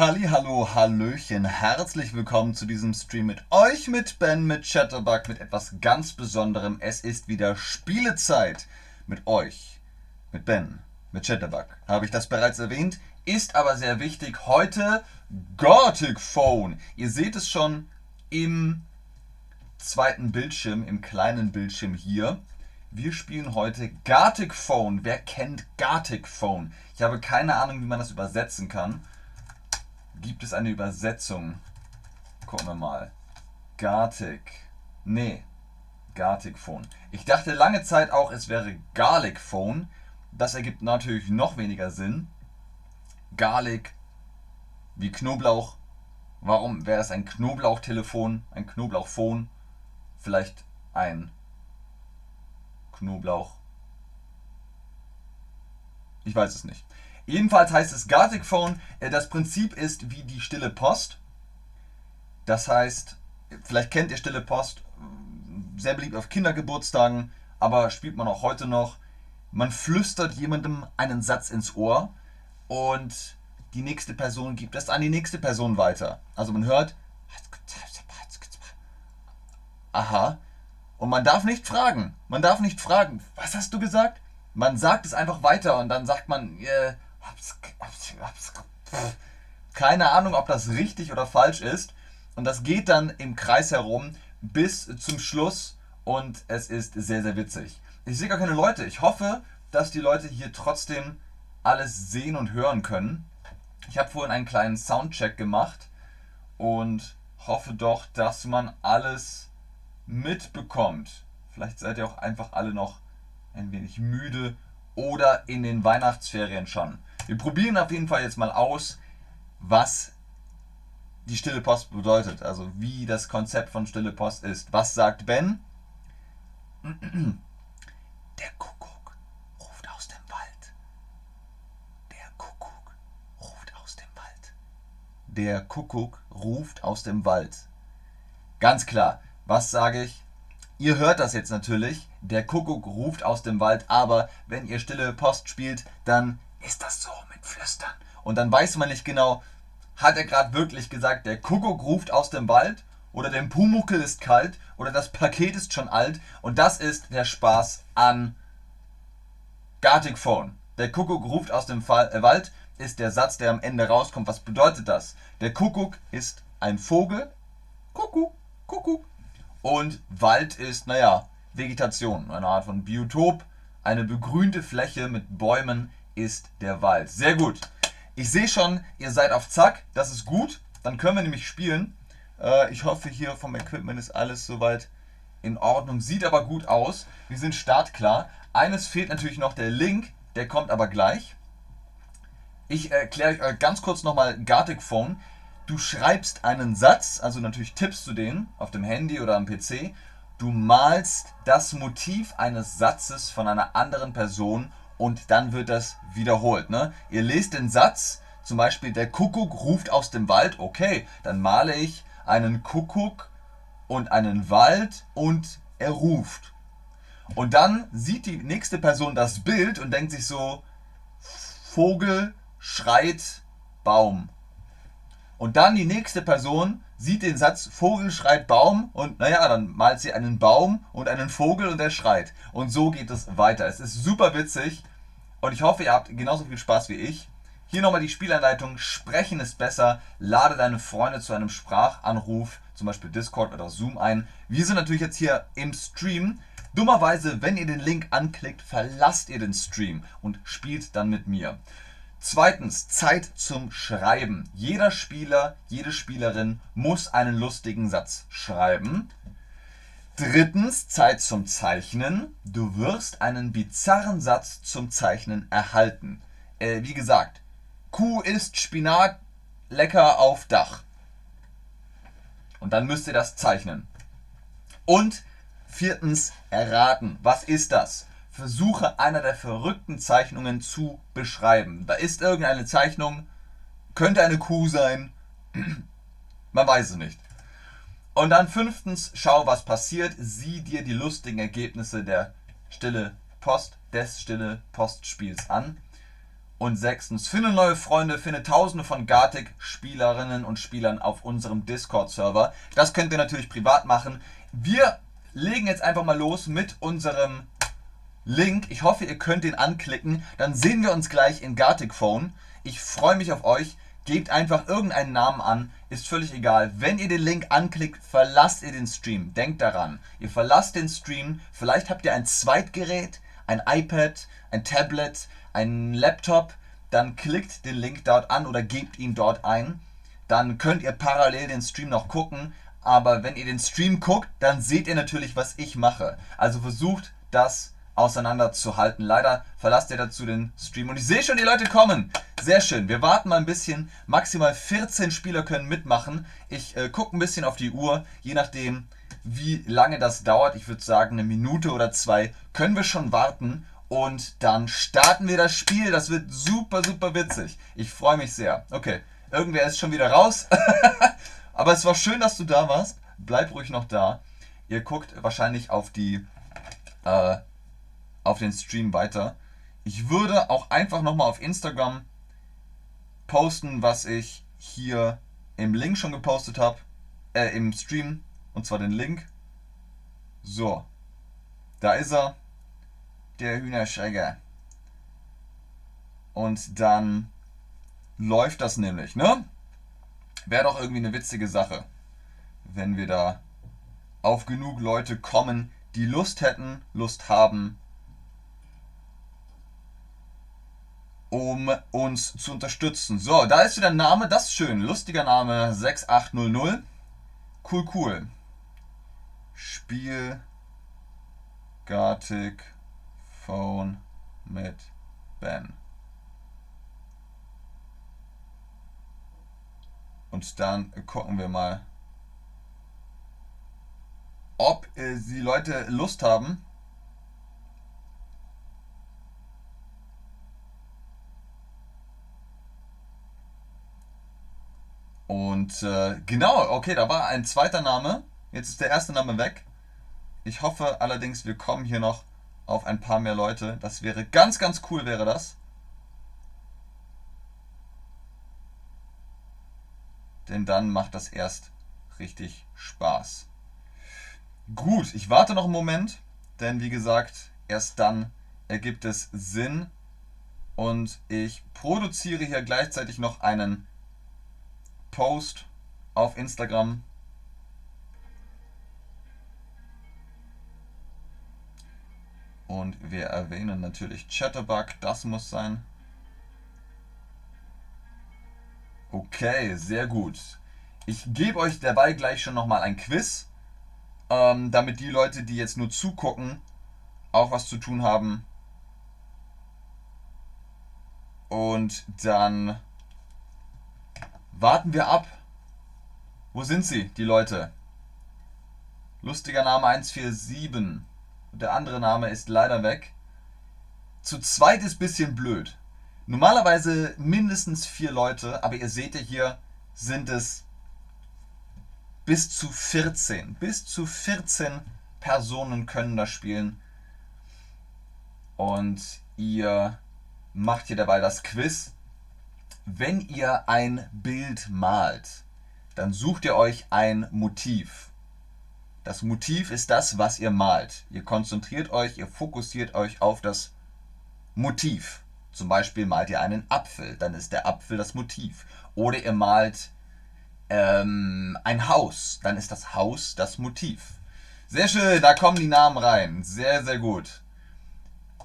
Halli, hallo, hallöchen, herzlich willkommen zu diesem Stream mit euch, mit Ben, mit Chatterbug, mit etwas ganz Besonderem. Es ist wieder Spielezeit mit euch, mit Ben, mit Chatterbug. Habe ich das bereits erwähnt? Ist aber sehr wichtig. Heute Gothic Phone. Ihr seht es schon im zweiten Bildschirm, im kleinen Bildschirm hier. Wir spielen heute Gartic Phone. Wer kennt Gartic Phone? Ich habe keine Ahnung, wie man das übersetzen kann. Gibt es eine Übersetzung? Gucken wir mal. Gartic. Nee. Gartic Phone. Ich dachte lange Zeit auch, es wäre Garlic Phone. Das ergibt natürlich noch weniger Sinn. Garlic wie Knoblauch. Warum wäre es ein Knoblauchtelefon, ein Knoblauchphone? Vielleicht ein Knoblauch. Ich weiß es nicht. Jedenfalls heißt es Gartic Phone. Äh, das Prinzip ist wie die stille Post. Das heißt, vielleicht kennt ihr stille Post, sehr beliebt auf Kindergeburtstagen, aber spielt man auch heute noch. Man flüstert jemandem einen Satz ins Ohr und die nächste Person gibt es an die nächste Person weiter. Also man hört, aha, und man darf nicht fragen. Man darf nicht fragen, was hast du gesagt? Man sagt es einfach weiter und dann sagt man, äh, keine Ahnung, ob das richtig oder falsch ist. Und das geht dann im Kreis herum bis zum Schluss und es ist sehr, sehr witzig. Ich sehe gar keine Leute. Ich hoffe, dass die Leute hier trotzdem alles sehen und hören können. Ich habe vorhin einen kleinen Soundcheck gemacht und hoffe doch, dass man alles mitbekommt. Vielleicht seid ihr auch einfach alle noch ein wenig müde oder in den Weihnachtsferien schon. Wir probieren auf jeden Fall jetzt mal aus, was die Stille Post bedeutet, also wie das Konzept von Stille Post ist. Was sagt Ben? Der Kuckuck ruft aus dem Wald. Der Kuckuck ruft aus dem Wald. Der Kuckuck ruft aus dem Wald. Ganz klar, was sage ich? Ihr hört das jetzt natürlich. Der Kuckuck ruft aus dem Wald, aber wenn ihr stille Post spielt, dann ist das. Und dann weiß man nicht genau, hat er gerade wirklich gesagt, der Kuckuck ruft aus dem Wald oder der Pumuckel ist kalt oder das Paket ist schon alt. Und das ist der Spaß an Gartic Phone. Der Kuckuck ruft aus dem Fall, äh, Wald ist der Satz, der am Ende rauskommt. Was bedeutet das? Der Kuckuck ist ein Vogel. Kuckuck, Kuckuck. Und Wald ist, naja, Vegetation, eine Art von Biotop. Eine begrünte Fläche mit Bäumen ist der Wald. Sehr gut. Ich sehe schon, ihr seid auf Zack. Das ist gut. Dann können wir nämlich spielen. Äh, ich hoffe, hier vom Equipment ist alles soweit in Ordnung. Sieht aber gut aus. Wir sind startklar. Eines fehlt natürlich noch der Link. Der kommt aber gleich. Ich erkläre euch ganz kurz nochmal Gartic Phone. Du schreibst einen Satz, also natürlich tippst du den auf dem Handy oder am PC. Du malst das Motiv eines Satzes von einer anderen Person und dann wird das wiederholt. Ne? Ihr lest den Satz, zum Beispiel der Kuckuck ruft aus dem Wald. Okay, dann male ich einen Kuckuck und einen Wald und er ruft. Und dann sieht die nächste Person das Bild und denkt sich so, Vogel schreit Baum. Und dann die nächste Person sieht den Satz Vogel schreit Baum und naja, dann malt sie einen Baum und einen Vogel und er schreit. Und so geht es weiter. Es ist super witzig und ich hoffe, ihr habt genauso viel Spaß wie ich. Hier nochmal die Spielanleitung. Sprechen ist besser. Lade deine Freunde zu einem Sprachanruf, zum Beispiel Discord oder Zoom ein. Wir sind natürlich jetzt hier im Stream. Dummerweise, wenn ihr den Link anklickt, verlasst ihr den Stream und spielt dann mit mir. Zweitens, Zeit zum Schreiben. Jeder Spieler, jede Spielerin muss einen lustigen Satz schreiben. Drittens, Zeit zum Zeichnen. Du wirst einen bizarren Satz zum Zeichnen erhalten. Äh, wie gesagt, Kuh isst Spinat lecker auf Dach. Und dann müsst ihr das zeichnen. Und viertens, erraten. Was ist das? versuche einer der verrückten Zeichnungen zu beschreiben. Da ist irgendeine Zeichnung, könnte eine Kuh sein, man weiß es nicht. Und dann fünftens, schau, was passiert, sieh dir die lustigen Ergebnisse der Stille Post, des Stille Postspiels an. Und sechstens, finde neue Freunde, finde tausende von Gartic-Spielerinnen und Spielern auf unserem Discord-Server. Das könnt ihr natürlich privat machen. Wir legen jetzt einfach mal los mit unserem Link. Ich hoffe, ihr könnt den anklicken. Dann sehen wir uns gleich in Gartic Phone. Ich freue mich auf euch. Gebt einfach irgendeinen Namen an, ist völlig egal. Wenn ihr den Link anklickt, verlasst ihr den Stream. Denkt daran, ihr verlasst den Stream. Vielleicht habt ihr ein Zweitgerät, ein iPad, ein Tablet, einen Laptop, dann klickt den Link dort an oder gebt ihn dort ein. Dann könnt ihr parallel den Stream noch gucken. Aber wenn ihr den Stream guckt, dann seht ihr natürlich, was ich mache. Also versucht das auseinanderzuhalten. Leider verlasst ihr dazu den Stream. Und ich sehe schon, die Leute kommen. Sehr schön. Wir warten mal ein bisschen. Maximal 14 Spieler können mitmachen. Ich äh, gucke ein bisschen auf die Uhr. Je nachdem, wie lange das dauert. Ich würde sagen, eine Minute oder zwei können wir schon warten. Und dann starten wir das Spiel. Das wird super, super witzig. Ich freue mich sehr. Okay, irgendwer ist schon wieder raus. Aber es war schön, dass du da warst. Bleib ruhig noch da. Ihr guckt wahrscheinlich auf die äh, auf den Stream weiter. Ich würde auch einfach nochmal auf Instagram posten, was ich hier im Link schon gepostet habe. Äh, im Stream. Und zwar den Link. So. Da ist er der Hühnerschrecker. Und dann läuft das nämlich, ne? Wäre doch irgendwie eine witzige Sache, wenn wir da auf genug Leute kommen, die Lust hätten, Lust haben, um uns zu unterstützen. So, da ist wieder ein Name, das ist schön. Lustiger Name 6800. Cool, cool. Spiel Gartic Phone mit Ben. Und dann gucken wir mal, ob äh, die Leute Lust haben. Und äh, genau, okay, da war ein zweiter Name. Jetzt ist der erste Name weg. Ich hoffe allerdings, wir kommen hier noch auf ein paar mehr Leute. Das wäre ganz, ganz cool, wäre das. Denn dann macht das erst richtig Spaß. Gut, ich warte noch einen Moment, denn wie gesagt, erst dann ergibt es Sinn. Und ich produziere hier gleichzeitig noch einen Post auf Instagram Und wir erwähnen natürlich Chatterbug, das muss sein. Okay, sehr gut. Ich gebe euch dabei gleich schon nochmal ein Quiz, ähm, damit die Leute, die jetzt nur zugucken, auch was zu tun haben. Und dann warten wir ab. Wo sind sie, die Leute? Lustiger Name 147 der andere Name ist leider weg. Zu zweit ist ein bisschen blöd. Normalerweise mindestens vier Leute, aber ihr seht ja hier, sind es bis zu 14. Bis zu 14 Personen können das spielen. Und ihr macht hier dabei das Quiz. Wenn ihr ein Bild malt, dann sucht ihr euch ein Motiv. Das Motiv ist das, was ihr malt. Ihr konzentriert euch, ihr fokussiert euch auf das Motiv. Zum Beispiel malt ihr einen Apfel, dann ist der Apfel das Motiv. Oder ihr malt ähm, ein Haus, dann ist das Haus das Motiv. Sehr schön, da kommen die Namen rein. Sehr, sehr gut.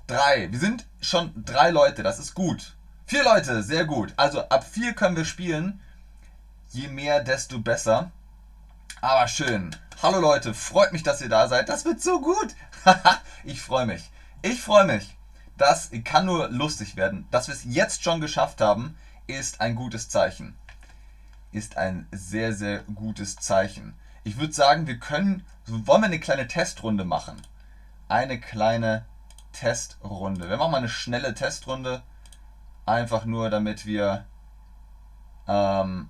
Drei. Wir sind schon drei Leute, das ist gut. Vier Leute, sehr gut. Also ab vier können wir spielen. Je mehr, desto besser. Aber schön. Hallo Leute, freut mich, dass ihr da seid. Das wird so gut. ich freue mich. Ich freue mich. Das kann nur lustig werden. Dass wir es jetzt schon geschafft haben, ist ein gutes Zeichen. Ist ein sehr, sehr gutes Zeichen. Ich würde sagen, wir können. Wollen wir eine kleine Testrunde machen? Eine kleine Testrunde. Wir machen mal eine schnelle Testrunde. Einfach nur, damit wir. Ähm,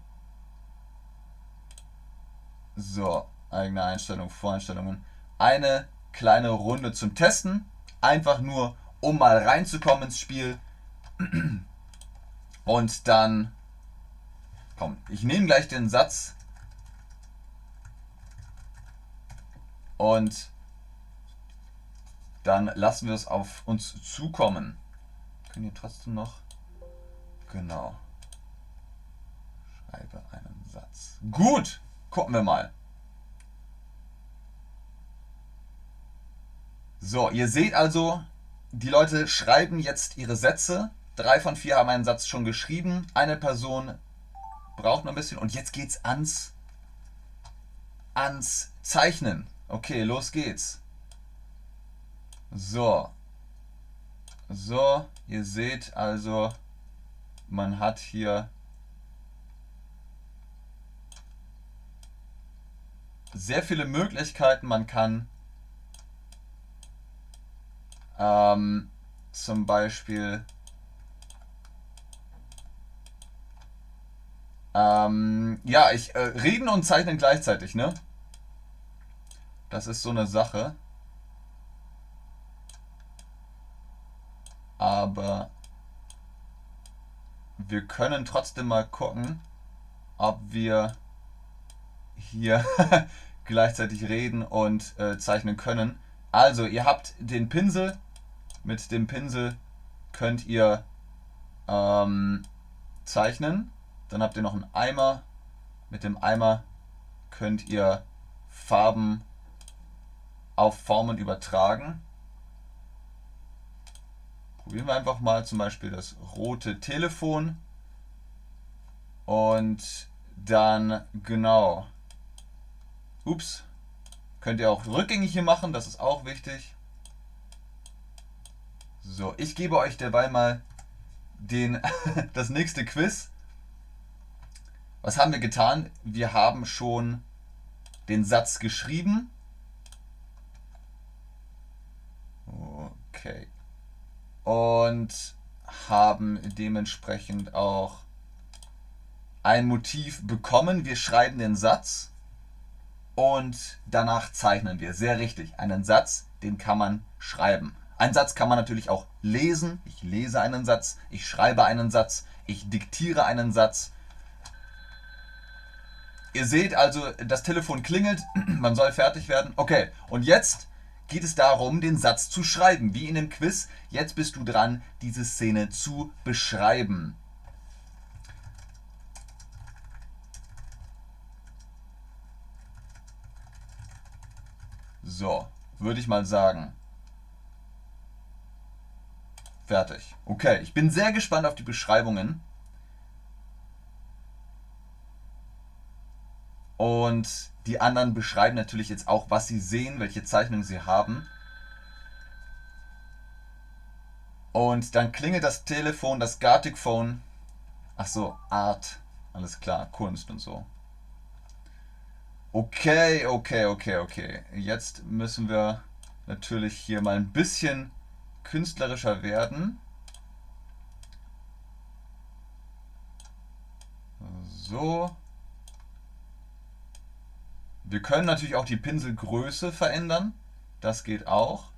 so, eigene Einstellungen, Voreinstellungen. Eine kleine Runde zum Testen. Einfach nur, um mal reinzukommen ins Spiel. Und dann, komm, ich nehme gleich den Satz und dann lassen wir es auf uns zukommen. Können hier trotzdem noch, genau, schreibe einen Satz. Gut, gucken wir mal. So, ihr seht also, die Leute schreiben jetzt ihre Sätze. Drei von vier haben einen Satz schon geschrieben. Eine Person braucht noch ein bisschen. Und jetzt geht's ans, ans Zeichnen. Okay, los geht's. So. So, ihr seht also, man hat hier sehr viele Möglichkeiten. Man kann ähm, zum Beispiel ähm, ja, ich äh, reden und zeichnen gleichzeitig, ne? Das ist so eine Sache. Aber wir können trotzdem mal gucken, ob wir hier gleichzeitig reden und äh, zeichnen können. Also, ihr habt den Pinsel. Mit dem Pinsel könnt ihr ähm, zeichnen. Dann habt ihr noch einen Eimer. Mit dem Eimer könnt ihr Farben auf Formen übertragen. Probieren wir einfach mal zum Beispiel das rote Telefon. Und dann, genau. Ups. Könnt ihr auch rückgängig hier machen, das ist auch wichtig. So, ich gebe euch derweil mal den, das nächste Quiz. Was haben wir getan? Wir haben schon den Satz geschrieben. Okay. Und haben dementsprechend auch ein Motiv bekommen. Wir schreiben den Satz und danach zeichnen wir. Sehr richtig. Einen Satz, den kann man schreiben. Einen Satz kann man natürlich auch lesen. Ich lese einen Satz, ich schreibe einen Satz, ich diktiere einen Satz. Ihr seht also, das Telefon klingelt, man soll fertig werden. Okay, und jetzt geht es darum, den Satz zu schreiben, wie in dem Quiz. Jetzt bist du dran, diese Szene zu beschreiben. So, würde ich mal sagen. Fertig. Okay, ich bin sehr gespannt auf die Beschreibungen. Und die anderen beschreiben natürlich jetzt auch, was sie sehen, welche Zeichnungen sie haben. Und dann klingelt das Telefon, das Gartic Phone. Ach so, Art. Alles klar, Kunst und so. Okay, okay, okay, okay. Jetzt müssen wir natürlich hier mal ein bisschen künstlerischer werden. So. Wir können natürlich auch die Pinselgröße verändern. Das geht auch.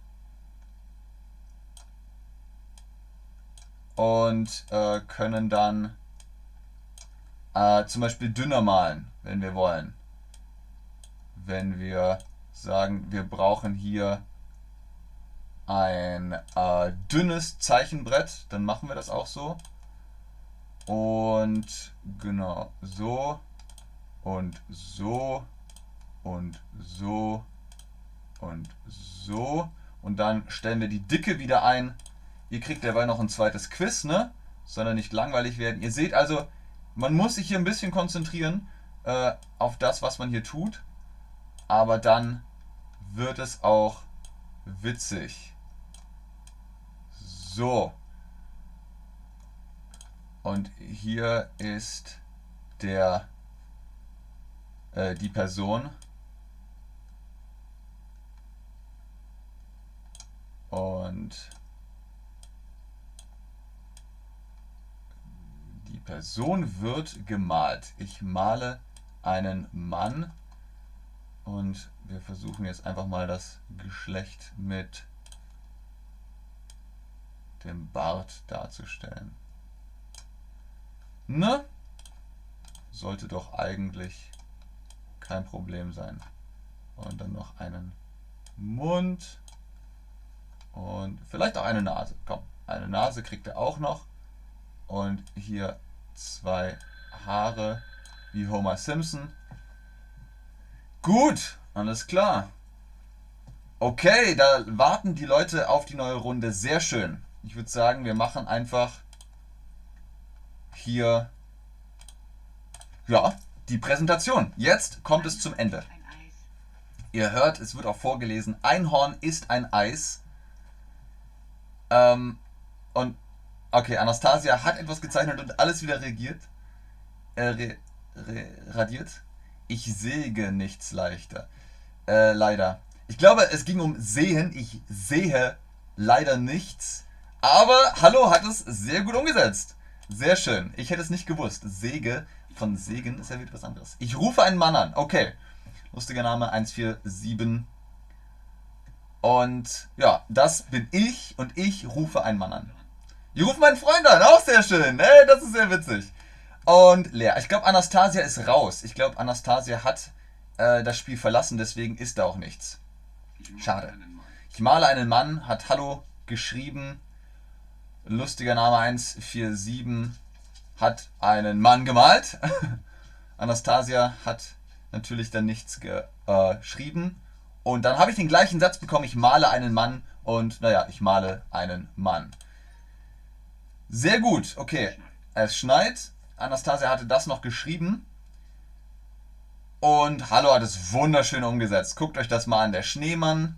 Und äh, können dann äh, zum Beispiel dünner malen, wenn wir wollen wenn wir sagen, wir brauchen hier ein äh, dünnes Zeichenbrett, dann machen wir das auch so. Und genau, so und so und so und so. Und dann stellen wir die Dicke wieder ein. Ihr kriegt dabei noch ein zweites Quiz, ne? Sondern nicht langweilig werden. Ihr seht also, man muss sich hier ein bisschen konzentrieren äh, auf das, was man hier tut aber dann wird es auch witzig. So. Und hier ist der äh, die Person. Und die Person wird gemalt. Ich male einen Mann und wir versuchen jetzt einfach mal das Geschlecht mit dem Bart darzustellen. Ne? Sollte doch eigentlich kein Problem sein. Und dann noch einen Mund. Und vielleicht auch eine Nase. Komm, eine Nase kriegt er auch noch. Und hier zwei Haare wie Homer Simpson. Gut, alles klar. Okay, da warten die Leute auf die neue Runde. Sehr schön. Ich würde sagen, wir machen einfach hier ja, die Präsentation. Jetzt kommt es zum Ende. Ihr hört, es wird auch vorgelesen, Einhorn ist ein Eis. Ähm, und okay, Anastasia hat etwas gezeichnet und alles wieder regiert. Äh, re, re, radiert. Ich säge nichts leichter. Äh, leider. Ich glaube, es ging um Sehen. Ich sehe leider nichts. Aber Hallo hat es sehr gut umgesetzt. Sehr schön. Ich hätte es nicht gewusst. Säge von Segen ist ja wieder was anderes. Ich rufe einen Mann an. Okay. Lustiger Name 147. Und ja, das bin ich und ich rufe einen Mann an. Ich rufe meinen Freund an. Auch sehr schön. Hey, das ist sehr witzig. Und leer. Ich glaube, Anastasia ist raus. Ich glaube, Anastasia hat äh, das Spiel verlassen, deswegen ist da auch nichts. Schade. Ich male einen Mann, hat Hallo geschrieben. Lustiger Name 147 hat einen Mann gemalt. Anastasia hat natürlich dann nichts geschrieben. Und dann habe ich den gleichen Satz bekommen, ich male einen Mann und naja, ich male einen Mann. Sehr gut, okay. Es schneit. Anastasia hatte das noch geschrieben. Und Hallo hat es wunderschön umgesetzt. Guckt euch das mal an. Der Schneemann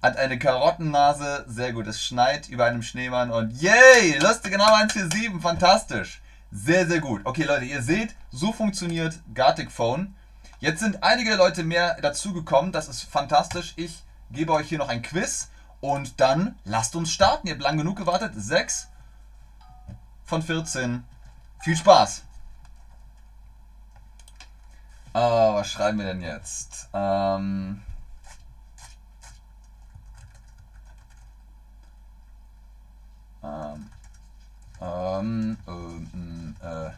hat eine Karottennase. Sehr gut. Es schneit über einem Schneemann. Und yay! Lustige Name 147. Fantastisch. Sehr, sehr gut. Okay, Leute, ihr seht, so funktioniert Gartic Phone. Jetzt sind einige Leute mehr dazugekommen. Das ist fantastisch. Ich gebe euch hier noch ein Quiz. Und dann lasst uns starten. Ihr habt lang genug gewartet. 6 von 14. Viel Spaß. Uh, was schreiben wir denn jetzt? Ähm... Ähm, ähm, ähm, äh.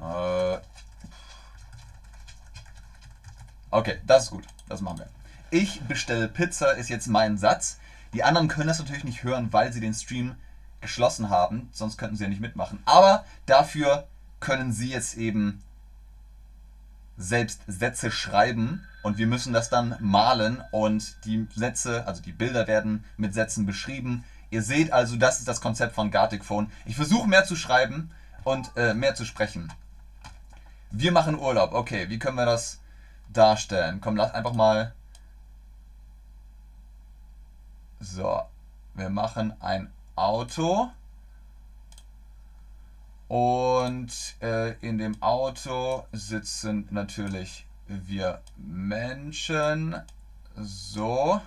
Äh. Okay, das ist gut. Das machen wir. Ich bestelle Pizza ist jetzt mein Satz. Die anderen können das natürlich nicht hören, weil sie den Stream geschlossen haben. Sonst könnten sie ja nicht mitmachen. Aber dafür können sie jetzt eben selbst Sätze schreiben und wir müssen das dann malen und die Sätze, also die Bilder werden mit Sätzen beschrieben. Ihr seht also, das ist das Konzept von Gartic Phone. Ich versuche mehr zu schreiben und äh, mehr zu sprechen. Wir machen Urlaub. Okay, wie können wir das darstellen? Komm, lass einfach mal. So, wir machen ein Auto. Und äh, in dem Auto sitzen natürlich wir Menschen. So.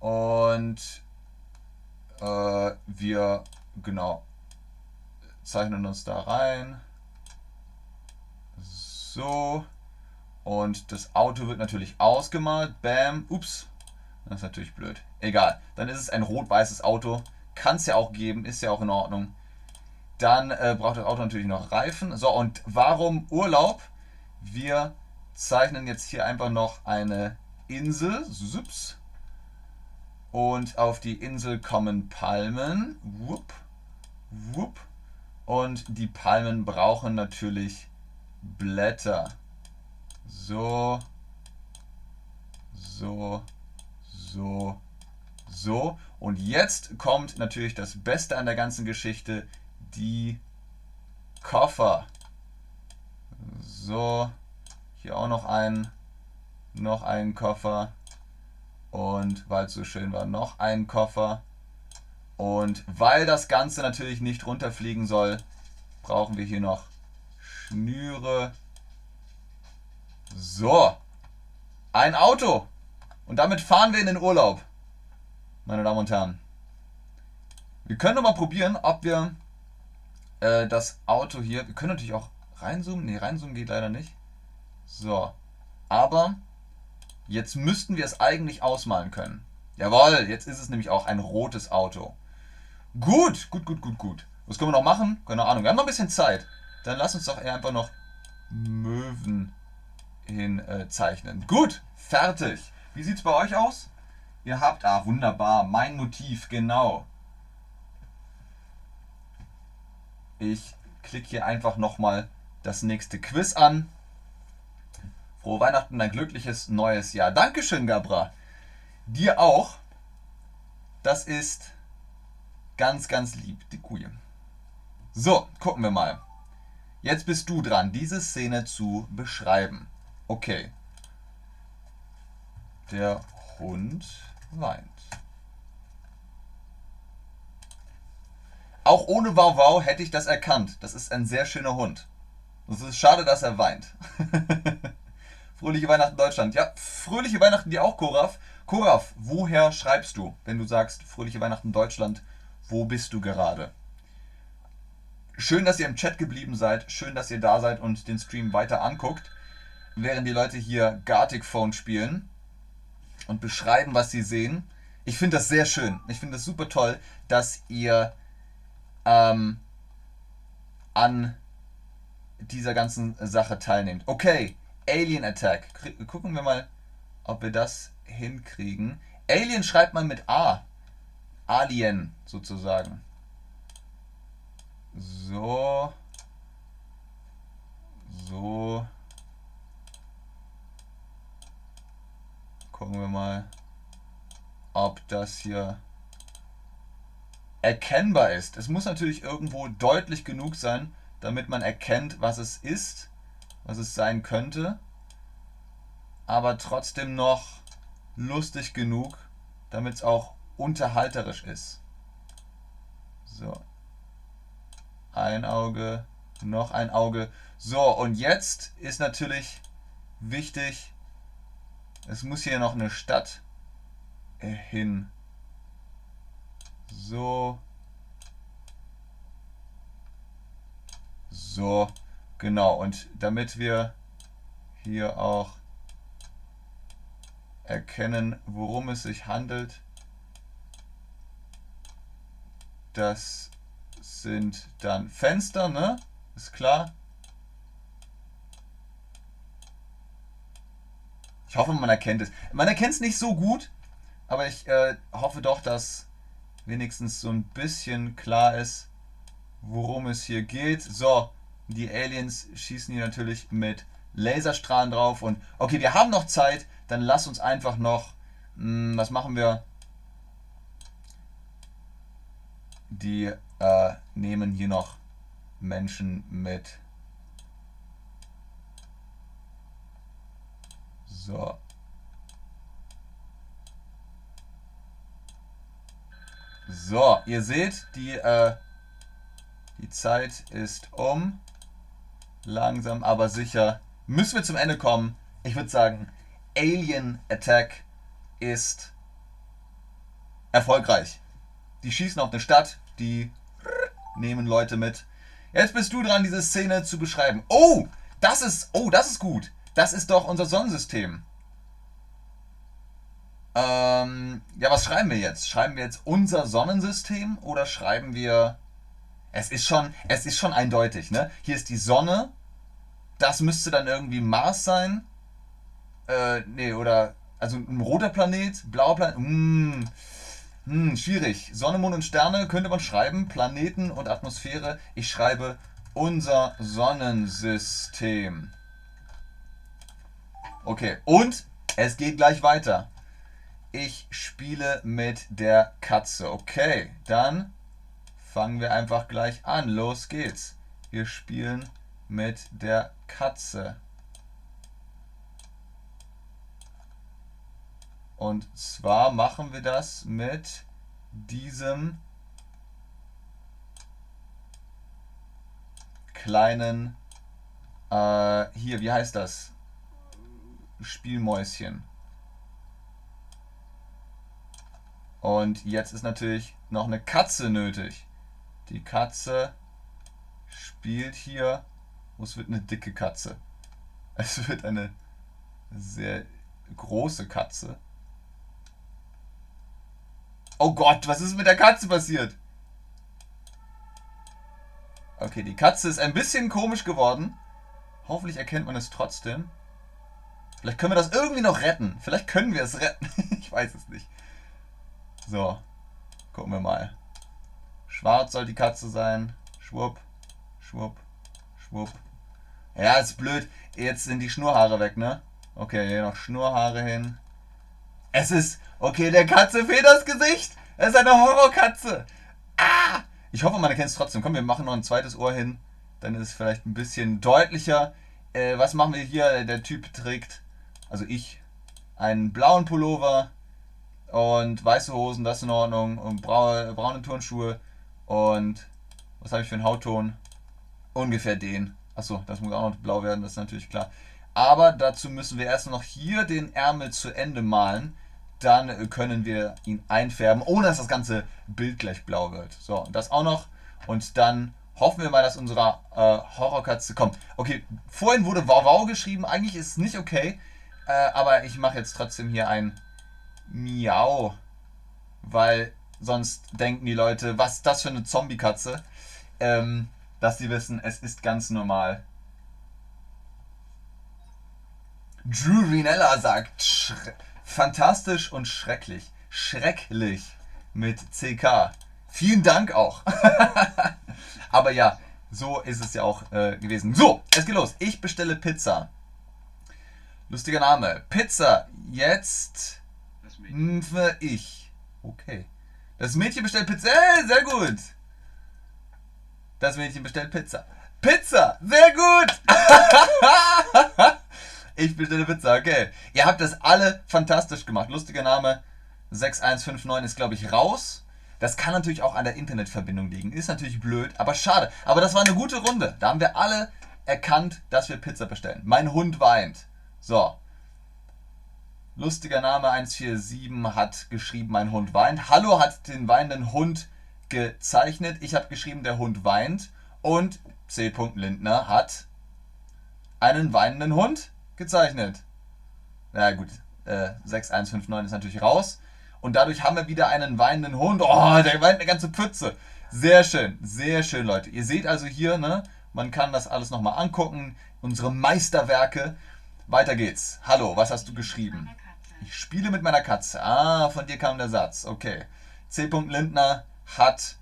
Und äh, wir, genau, zeichnen uns da rein. So. Und das Auto wird natürlich ausgemalt. Bam. Ups. Das ist natürlich blöd. Egal. Dann ist es ein rot-weißes Auto. Kann es ja auch geben. Ist ja auch in Ordnung. Dann äh, braucht das Auto natürlich noch Reifen. So, und warum Urlaub? Wir zeichnen jetzt hier einfach noch eine Insel. Sups. Und auf die Insel kommen Palmen. Wupp, wupp. Und die Palmen brauchen natürlich Blätter. So, so, so, so. Und jetzt kommt natürlich das Beste an der ganzen Geschichte die Koffer. So, hier auch noch ein, noch ein Koffer. Und weil es so schön war, noch ein Koffer. Und weil das Ganze natürlich nicht runterfliegen soll, brauchen wir hier noch Schnüre. So, ein Auto. Und damit fahren wir in den Urlaub, meine Damen und Herren. Wir können noch mal probieren, ob wir äh, das Auto hier. Wir können natürlich auch reinzoomen. Ne, reinzoomen geht leider nicht. So. Aber jetzt müssten wir es eigentlich ausmalen können. Jawohl, jetzt ist es nämlich auch ein rotes Auto. Gut, gut, gut, gut, gut. Was können wir noch machen? Keine Ahnung. Wir haben noch ein bisschen Zeit. Dann lass uns doch eher einfach noch Möwen hinzeichnen. Äh, gut, fertig. Wie sieht es bei euch aus? Ihr habt, ah, wunderbar, mein Motiv, genau. Ich klicke hier einfach nochmal das nächste Quiz an. Frohe Weihnachten, ein glückliches neues Jahr. Dankeschön, Gabra. Dir auch. Das ist ganz, ganz lieb, die Kuh. So, gucken wir mal. Jetzt bist du dran, diese Szene zu beschreiben. Okay. Der Hund weint. Auch ohne Wow Wow hätte ich das erkannt. Das ist ein sehr schöner Hund. Es ist schade, dass er weint. fröhliche Weihnachten Deutschland. Ja, fröhliche Weihnachten dir auch, Koraf. Koraf, woher schreibst du, wenn du sagst fröhliche Weihnachten Deutschland? Wo bist du gerade? Schön, dass ihr im Chat geblieben seid. Schön, dass ihr da seid und den Stream weiter anguckt, während die Leute hier Gartic Phone spielen und beschreiben, was sie sehen. Ich finde das sehr schön. Ich finde es super toll, dass ihr ähm, an dieser ganzen Sache teilnehmt. Okay, Alien Attack. Gucken wir mal, ob wir das hinkriegen. Alien schreibt man mit A. Alien sozusagen. So. So. Gucken wir mal, ob das hier erkennbar ist. Es muss natürlich irgendwo deutlich genug sein, damit man erkennt, was es ist, was es sein könnte, aber trotzdem noch lustig genug, damit es auch unterhalterisch ist. So. Ein Auge, noch ein Auge. So, und jetzt ist natürlich wichtig, es muss hier noch eine Stadt hin. So. So, genau. Und damit wir hier auch erkennen, worum es sich handelt, das sind dann Fenster, ne? Ist klar. Ich hoffe, man erkennt es. Man erkennt es nicht so gut, aber ich äh, hoffe doch, dass wenigstens so ein bisschen klar ist, worum es hier geht. So, die Aliens schießen hier natürlich mit Laserstrahlen drauf. Und okay, wir haben noch Zeit. Dann lass uns einfach noch. Mh, hm, was machen wir? Die äh, nehmen hier noch Menschen mit. So. So, ihr seht, die, äh, die Zeit ist um. Langsam, aber sicher müssen wir zum Ende kommen. Ich würde sagen, Alien Attack ist erfolgreich. Die schießen auf eine Stadt, die nehmen Leute mit. Jetzt bist du dran, diese Szene zu beschreiben. Oh, das ist, oh, das ist gut. Das ist doch unser Sonnensystem. Ähm, ja, was schreiben wir jetzt? Schreiben wir jetzt unser Sonnensystem oder schreiben wir. Es ist schon, es ist schon eindeutig, ne? Hier ist die Sonne. Das müsste dann irgendwie Mars sein. Äh, nee, oder. Also ein roter Planet, blauer Planet. Mmh. Hm, schwierig. Sonne, Mond und Sterne könnte man schreiben. Planeten und Atmosphäre. Ich schreibe unser Sonnensystem. Okay, und es geht gleich weiter. Ich spiele mit der Katze. Okay, dann fangen wir einfach gleich an. Los geht's. Wir spielen mit der Katze. Und zwar machen wir das mit diesem kleinen, äh, hier, wie heißt das? Spielmäuschen. Und jetzt ist natürlich noch eine Katze nötig. Die Katze spielt hier. Oh, es wird eine dicke Katze. Es wird eine sehr große Katze. Oh Gott, was ist mit der Katze passiert? Okay, die Katze ist ein bisschen komisch geworden. Hoffentlich erkennt man es trotzdem. Vielleicht können wir das irgendwie noch retten. Vielleicht können wir es retten. ich weiß es nicht. So. Gucken wir mal. Schwarz soll die Katze sein. Schwupp. Schwupp. Schwupp. Ja, ist blöd. Jetzt sind die Schnurhaare weg, ne? Okay, hier noch Schnurhaare hin. Es ist. Okay, der Katze fehlt das Gesicht. Es ist eine Horrorkatze. Ah! Ich hoffe, man erkennt es trotzdem. Komm, wir machen noch ein zweites Ohr hin. Dann ist es vielleicht ein bisschen deutlicher. Äh, was machen wir hier? Der Typ trägt, also ich, einen blauen Pullover und weiße Hosen, das ist in Ordnung. Und braune, braune Turnschuhe. Und was habe ich für einen Hautton? Ungefähr den. Achso, das muss auch noch blau werden, das ist natürlich klar. Aber dazu müssen wir erst noch hier den Ärmel zu Ende malen. Dann können wir ihn einfärben, ohne dass das ganze Bild gleich blau wird. So, das auch noch. Und dann hoffen wir mal, dass unsere äh, Horrorkatze kommt. Okay, vorhin wurde Wow Wow geschrieben. Eigentlich ist es nicht okay. Äh, aber ich mache jetzt trotzdem hier ein Miau. Weil sonst denken die Leute, was ist das für eine Zombie-Katze? Ähm, dass sie wissen, es ist ganz normal. Drew Rinella sagt, fantastisch und schrecklich. Schrecklich mit CK. Vielen Dank auch. Aber ja, so ist es ja auch äh, gewesen. So, es geht los. Ich bestelle Pizza. Lustiger Name. Pizza. Jetzt für ich. Okay. Das Mädchen bestellt Pizza. Hey, sehr gut. Das Mädchen bestellt Pizza. Pizza! Sehr gut! ich bestelle Pizza, okay. Ihr habt das alle fantastisch gemacht. Lustiger Name. 6159 ist, glaube ich, raus. Das kann natürlich auch an der Internetverbindung liegen. Ist natürlich blöd, aber schade. Aber das war eine gute Runde. Da haben wir alle erkannt, dass wir Pizza bestellen. Mein Hund weint. So. Lustiger Name 147 hat geschrieben, mein Hund weint. Hallo hat den weinenden Hund gezeichnet. Ich habe geschrieben, der Hund weint. Und C. Lindner hat einen weinenden Hund gezeichnet. Na gut, äh, 6159 ist natürlich raus. Und dadurch haben wir wieder einen weinenden Hund. Oh, der weint eine ganze Pfütze. Sehr schön, sehr schön, Leute. Ihr seht also hier, ne, man kann das alles nochmal angucken. Unsere Meisterwerke. Weiter geht's. Hallo, was hast du geschrieben? Ich spiele mit meiner Katze. Ah, von dir kam der Satz. Okay. C. Lindner hat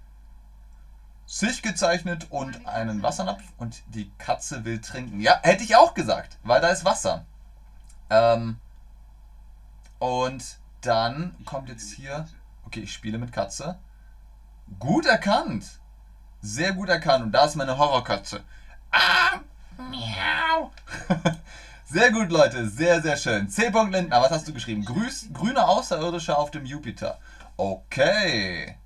sich gezeichnet und einen Wassernapf und die Katze will trinken. Ja, hätte ich auch gesagt, weil da ist Wasser. Ähm, und dann kommt jetzt hier, okay, ich spiele mit Katze. Gut erkannt. Sehr gut erkannt. Und da ist meine Horrorkatze. Ah, miau. Sehr gut, Leute. Sehr, sehr schön. C. Lindner, was hast du geschrieben? Grüß, grüne Außerirdische auf dem Jupiter. Okay.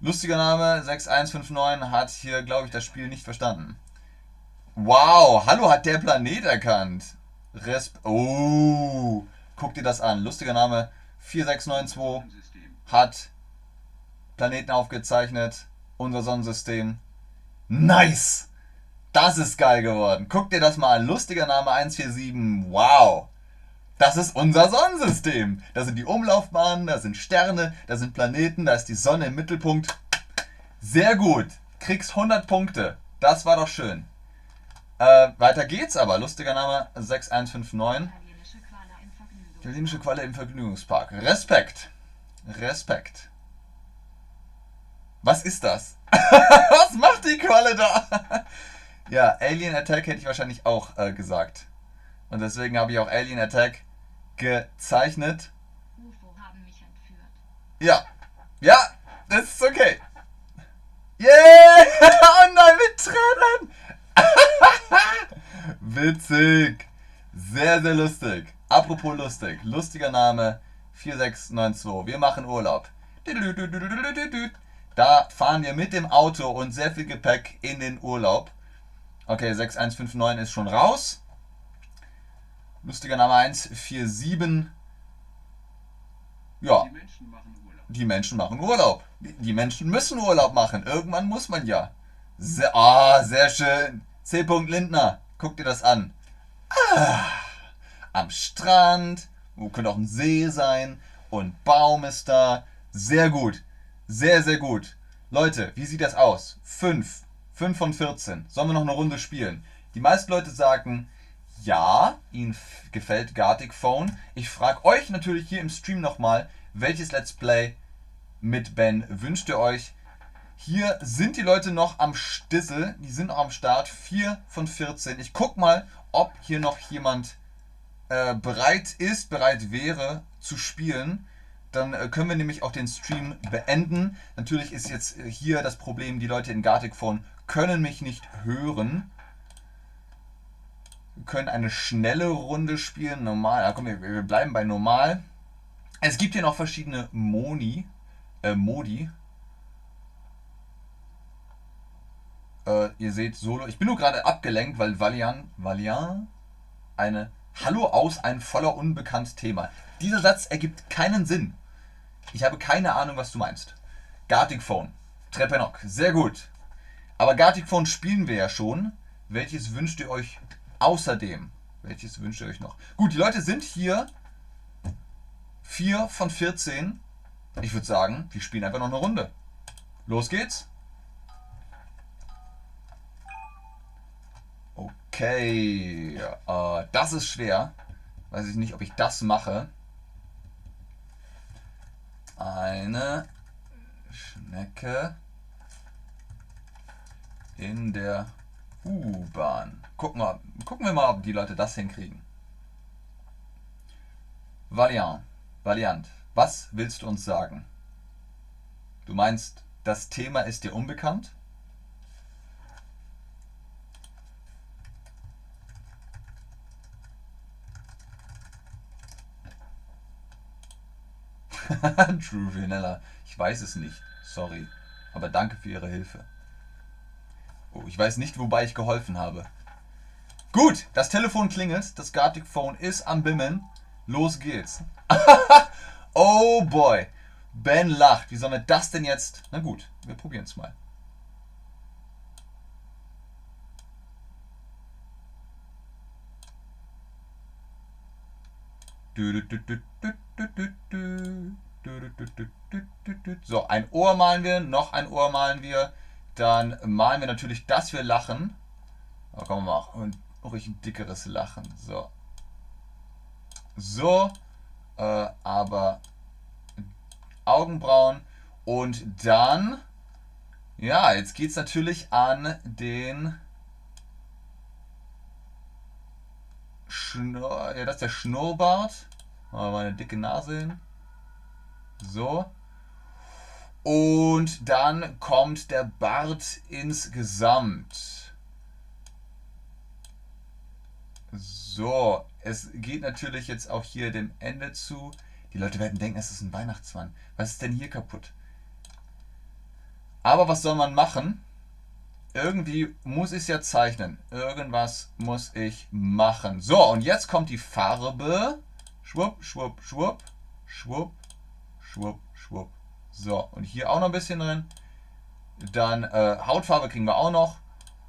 Lustiger Name, 6159 hat hier, glaube ich, das Spiel nicht verstanden. Wow, hallo, hat der Planet erkannt. Resp oh, guck dir das an. Lustiger Name, 4692 hat Planeten aufgezeichnet. Unser Sonnensystem. Nice! Das ist geil geworden. Guck dir das mal an. Lustiger Name 147. Wow. Das ist unser Sonnensystem. Da sind die Umlaufbahnen, da sind Sterne, da sind Planeten, da ist die Sonne im Mittelpunkt. Sehr gut. Kriegst 100 Punkte. Das war doch schön. Äh, weiter geht's aber. Lustiger Name 6159. Italienische Qualle im Vergnügungspark. Respekt. Respekt. Was ist das? Was macht die Qualle da? ja, Alien Attack hätte ich wahrscheinlich auch äh, gesagt. Und deswegen habe ich auch Alien Attack gezeichnet. UFO haben mich entführt. Ja. Ja, das ist okay. Yeah! Oh nein, mit Tränen! Witzig. Sehr, sehr lustig. Apropos lustig. Lustiger Name 4692. Wir machen Urlaub. Da fahren wir mit dem Auto und sehr viel Gepäck in den Urlaub. Okay, 6159 ist schon raus. Lustiger Name 147. Ja. Die Menschen machen Urlaub. Die Menschen machen Urlaub. Die Menschen müssen Urlaub machen. Irgendwann muss man ja. Sehr, oh, sehr schön. C. Lindner. Guck dir das an. Ah, am Strand. Wo könnte auch ein See sein. Und Baum ist da. Sehr gut. Sehr, sehr gut. Leute, wie sieht das aus? 5. 5 von 14. Sollen wir noch eine Runde spielen? Die meisten Leute sagen, ja, ihnen gefällt Gartic Phone. Ich frage euch natürlich hier im Stream nochmal, welches Let's Play mit Ben wünscht ihr euch? Hier sind die Leute noch am Stissel, die sind noch am Start. 4 von 14. Ich guck mal, ob hier noch jemand äh, bereit ist, bereit wäre zu spielen. Dann äh, können wir nämlich auch den Stream beenden. Natürlich ist jetzt äh, hier das Problem, die Leute in Gartic Phone können mich nicht hören. Können eine schnelle Runde spielen. Normal. Ja, komm, wir, wir bleiben bei normal. Es gibt hier noch verschiedene Moni, äh, Modi. Äh, ihr seht Solo. Ich bin nur gerade abgelenkt, weil Valiant, Valiant eine Hallo aus ein voller unbekannt Thema. Dieser Satz ergibt keinen Sinn. Ich habe keine Ahnung, was du meinst. Gartic Phone. Trepenok. Sehr gut. Aber Gartic Phone spielen wir ja schon. Welches wünscht ihr euch außerdem? Welches wünscht ihr euch noch? Gut, die Leute sind hier 4 von 14. Ich würde sagen, wir spielen einfach noch eine Runde. Los geht's. Okay, äh, das ist schwer. Weiß ich nicht, ob ich das mache. Eine Schnecke in der U-Bahn. Gucken wir, gucken wir mal, ob die Leute das hinkriegen. Valiant, Valiant, was willst du uns sagen? Du meinst, das Thema ist dir unbekannt? True Vanilla. Ich weiß es nicht. Sorry. Aber danke für Ihre Hilfe. Oh, ich weiß nicht, wobei ich geholfen habe. Gut, das Telefon klingelt. Das Gartic Phone ist am Bimmeln. Los geht's. oh boy. Ben lacht. Wie sollen wir das denn jetzt? Na gut, wir probieren es mal. So, ein Ohr malen wir, noch ein Ohr malen wir. Dann malen wir natürlich, dass wir lachen. Da kommen wir auch ein ruhig ein dickeres Lachen. So. So. Äh, aber Augenbrauen. Und dann, ja, jetzt geht es natürlich an den Schnurr, ja, das ist der Schnurrbart. Mal meine dicke Nase hin. So. Und dann kommt der Bart insgesamt. So, es geht natürlich jetzt auch hier dem Ende zu. Die Leute werden denken, es ist ein Weihnachtsmann. Was ist denn hier kaputt? Aber was soll man machen? Irgendwie muss ich es ja zeichnen. Irgendwas muss ich machen. So, und jetzt kommt die Farbe. Schwupp, schwupp, schwupp, schwupp, schwupp, schwupp. So, und hier auch noch ein bisschen drin. Dann äh, Hautfarbe kriegen wir auch noch.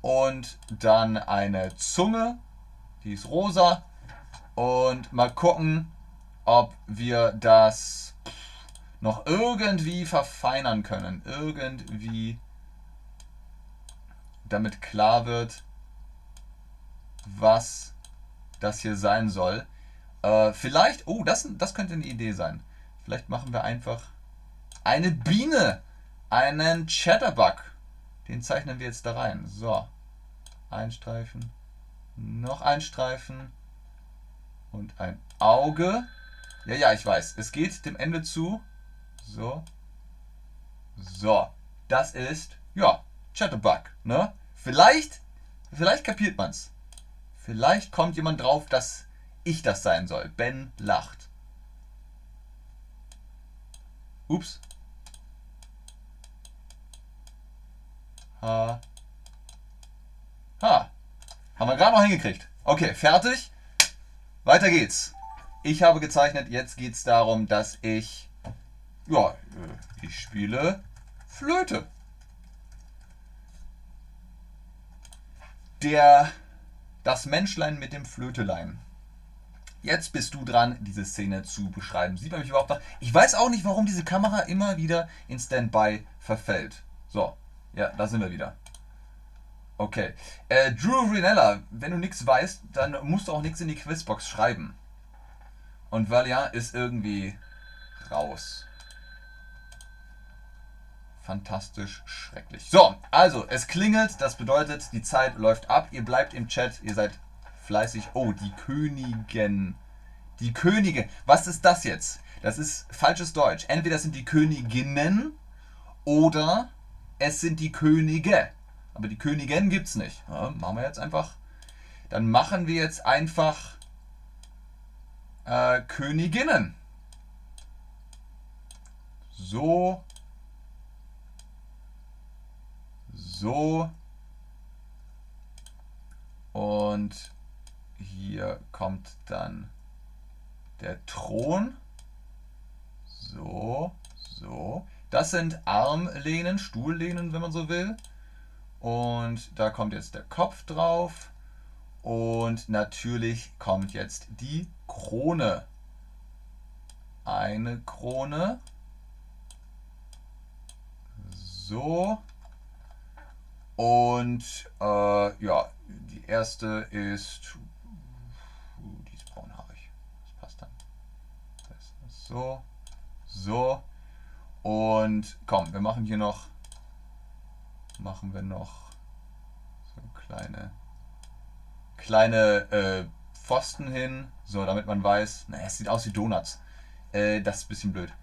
Und dann eine Zunge, die ist rosa. Und mal gucken, ob wir das noch irgendwie verfeinern können. Irgendwie damit klar wird, was das hier sein soll. Äh, vielleicht, oh, das, das könnte eine Idee sein. Vielleicht machen wir einfach eine Biene, einen Chatterbug. Den zeichnen wir jetzt da rein. So, ein Streifen, noch ein Streifen und ein Auge. Ja, ja, ich weiß. Es geht dem Ende zu. So. So. Das ist, ja, Chatterbug. Ne? Vielleicht, vielleicht kapiert man's. Vielleicht kommt jemand drauf, dass ich das sein soll. Ben lacht. Ups. Ha. Ha. Haben wir gerade noch hingekriegt. Okay, fertig. Weiter geht's. Ich habe gezeichnet, jetzt geht es darum, dass ich, ja, ich spiele Flöte. Der, das Menschlein mit dem Flötelein. Jetzt bist du dran, diese Szene zu beschreiben. Sieht man mich überhaupt noch? Ich weiß auch nicht, warum diese Kamera immer wieder in Standby verfällt. So, ja, da sind wir wieder. Okay. Äh, Drew Rinella, wenn du nichts weißt, dann musst du auch nichts in die Quizbox schreiben. Und Valiant ist irgendwie raus. Fantastisch schrecklich. So, also, es klingelt, das bedeutet, die Zeit läuft ab. Ihr bleibt im Chat, ihr seid fleißig. Oh, die Königin. Die Könige. Was ist das jetzt? Das ist falsches Deutsch. Entweder sind die Königinnen oder es sind die Könige. Aber die Königin es nicht. Ja, machen wir jetzt einfach. Dann machen wir jetzt einfach äh, Königinnen. So. So. Und hier kommt dann der Thron. So, so. Das sind Armlehnen, Stuhllehnen, wenn man so will. Und da kommt jetzt der Kopf drauf. Und natürlich kommt jetzt die Krone. Eine Krone. So. Und äh, ja, die erste ist So, so. Und komm, wir machen hier noch, machen wir noch so kleine, kleine äh, Pfosten hin, so damit man weiß, naja, es sieht aus wie Donuts. Äh, das ist ein bisschen blöd.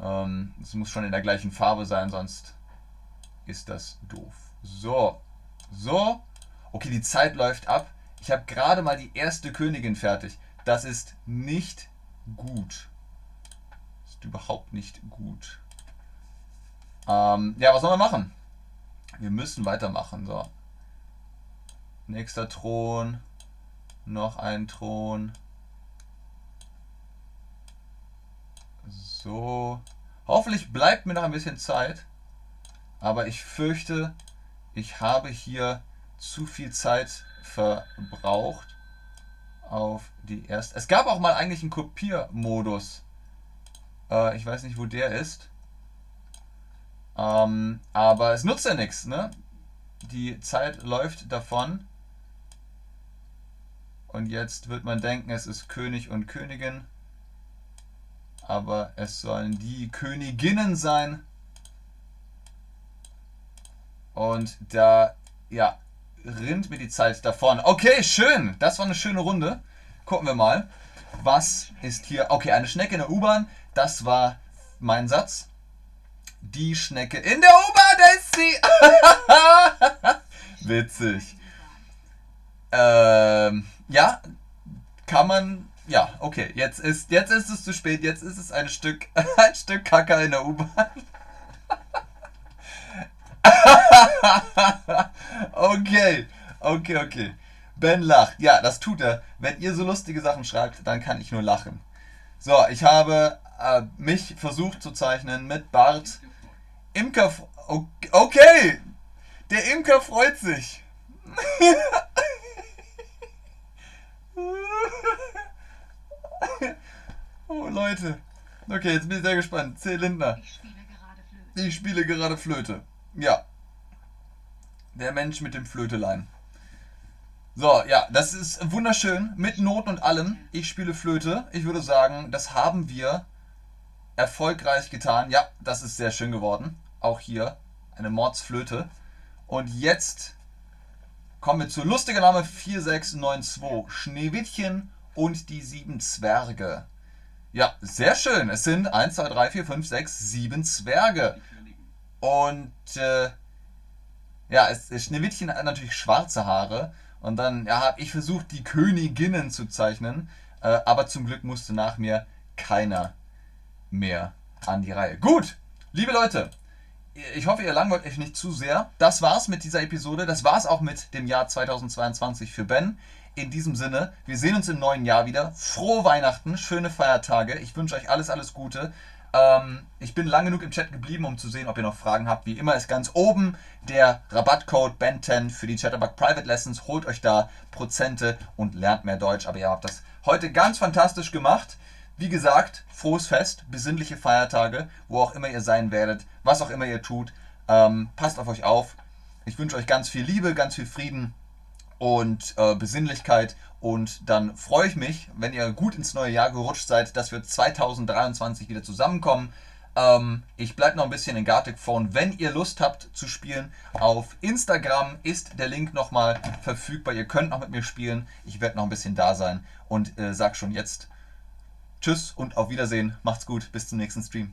Ähm, es muss schon in der gleichen Farbe sein, sonst ist das doof. So, so. Okay, die Zeit läuft ab. Ich habe gerade mal die erste Königin fertig. Das ist nicht gut überhaupt nicht gut. Ähm, ja, was sollen wir machen? Wir müssen weitermachen. So. Nächster Thron. Noch ein Thron. So. Hoffentlich bleibt mir noch ein bisschen Zeit. Aber ich fürchte, ich habe hier zu viel Zeit verbraucht auf die erste. Es gab auch mal eigentlich einen Kopiermodus. Äh, ich weiß nicht, wo der ist. Ähm, aber es nutzt ja nichts, ne? Die Zeit läuft davon. Und jetzt wird man denken, es ist König und Königin. Aber es sollen die Königinnen sein. Und da, ja, rinnt mir die Zeit davon. Okay, schön. Das war eine schöne Runde. Gucken wir mal. Was ist hier? Okay, eine Schnecke in der U-Bahn. Das war mein Satz. Die Schnecke in der U-Bahn ist sie. Witzig. Ähm, ja, kann man. Ja, okay. Jetzt ist, jetzt ist es zu spät. Jetzt ist es ein Stück, ein Stück Kacker in der U-Bahn. okay, okay, okay. Ben lacht. Ja, das tut er. Wenn ihr so lustige Sachen schreibt, dann kann ich nur lachen. So, ich habe äh, mich versucht zu zeichnen mit Bart. Imker. Okay! Der Imker freut sich. oh Leute. Okay, jetzt bin ich sehr gespannt. C. Lindner. Ich spiele gerade Flöte. Ja. Der Mensch mit dem Flötelein. So, ja, das ist wunderschön. Mit Noten und allem. Ich spiele Flöte. Ich würde sagen, das haben wir erfolgreich getan. Ja, das ist sehr schön geworden. Auch hier eine Mordsflöte. Und jetzt kommen wir zu lustiger Name 4692. Schneewittchen und die sieben Zwerge. Ja, sehr schön. Es sind 1, 2, 3, 4, 5, 6, 7 Zwerge. Und äh, ja, es, Schneewittchen hat natürlich schwarze Haare. Und dann ja, habe ich versucht, die Königinnen zu zeichnen. Äh, aber zum Glück musste nach mir keiner mehr an die Reihe. Gut, liebe Leute, ich hoffe, ihr langweilt euch nicht zu sehr. Das war's mit dieser Episode. Das war's auch mit dem Jahr 2022 für Ben. In diesem Sinne, wir sehen uns im neuen Jahr wieder. Frohe Weihnachten, schöne Feiertage. Ich wünsche euch alles, alles Gute. Ähm, ich bin lang genug im Chat geblieben, um zu sehen, ob ihr noch Fragen habt. Wie immer ist ganz oben der Rabattcode BEN10 für die Chatterbug Private Lessons. Holt euch da Prozente und lernt mehr Deutsch. Aber ihr habt das Heute ganz fantastisch gemacht. Wie gesagt, frohes Fest, besinnliche Feiertage, wo auch immer ihr sein werdet, was auch immer ihr tut. Ähm, passt auf euch auf. Ich wünsche euch ganz viel Liebe, ganz viel Frieden und äh, Besinnlichkeit. Und dann freue ich mich, wenn ihr gut ins neue Jahr gerutscht seid, dass wir 2023 wieder zusammenkommen. Ähm, ich bleibe noch ein bisschen in Gartic Phone. Wenn ihr Lust habt zu spielen, auf Instagram ist der Link nochmal verfügbar. Ihr könnt noch mit mir spielen. Ich werde noch ein bisschen da sein und äh, sag schon jetzt Tschüss und auf Wiedersehen. Macht's gut. Bis zum nächsten Stream.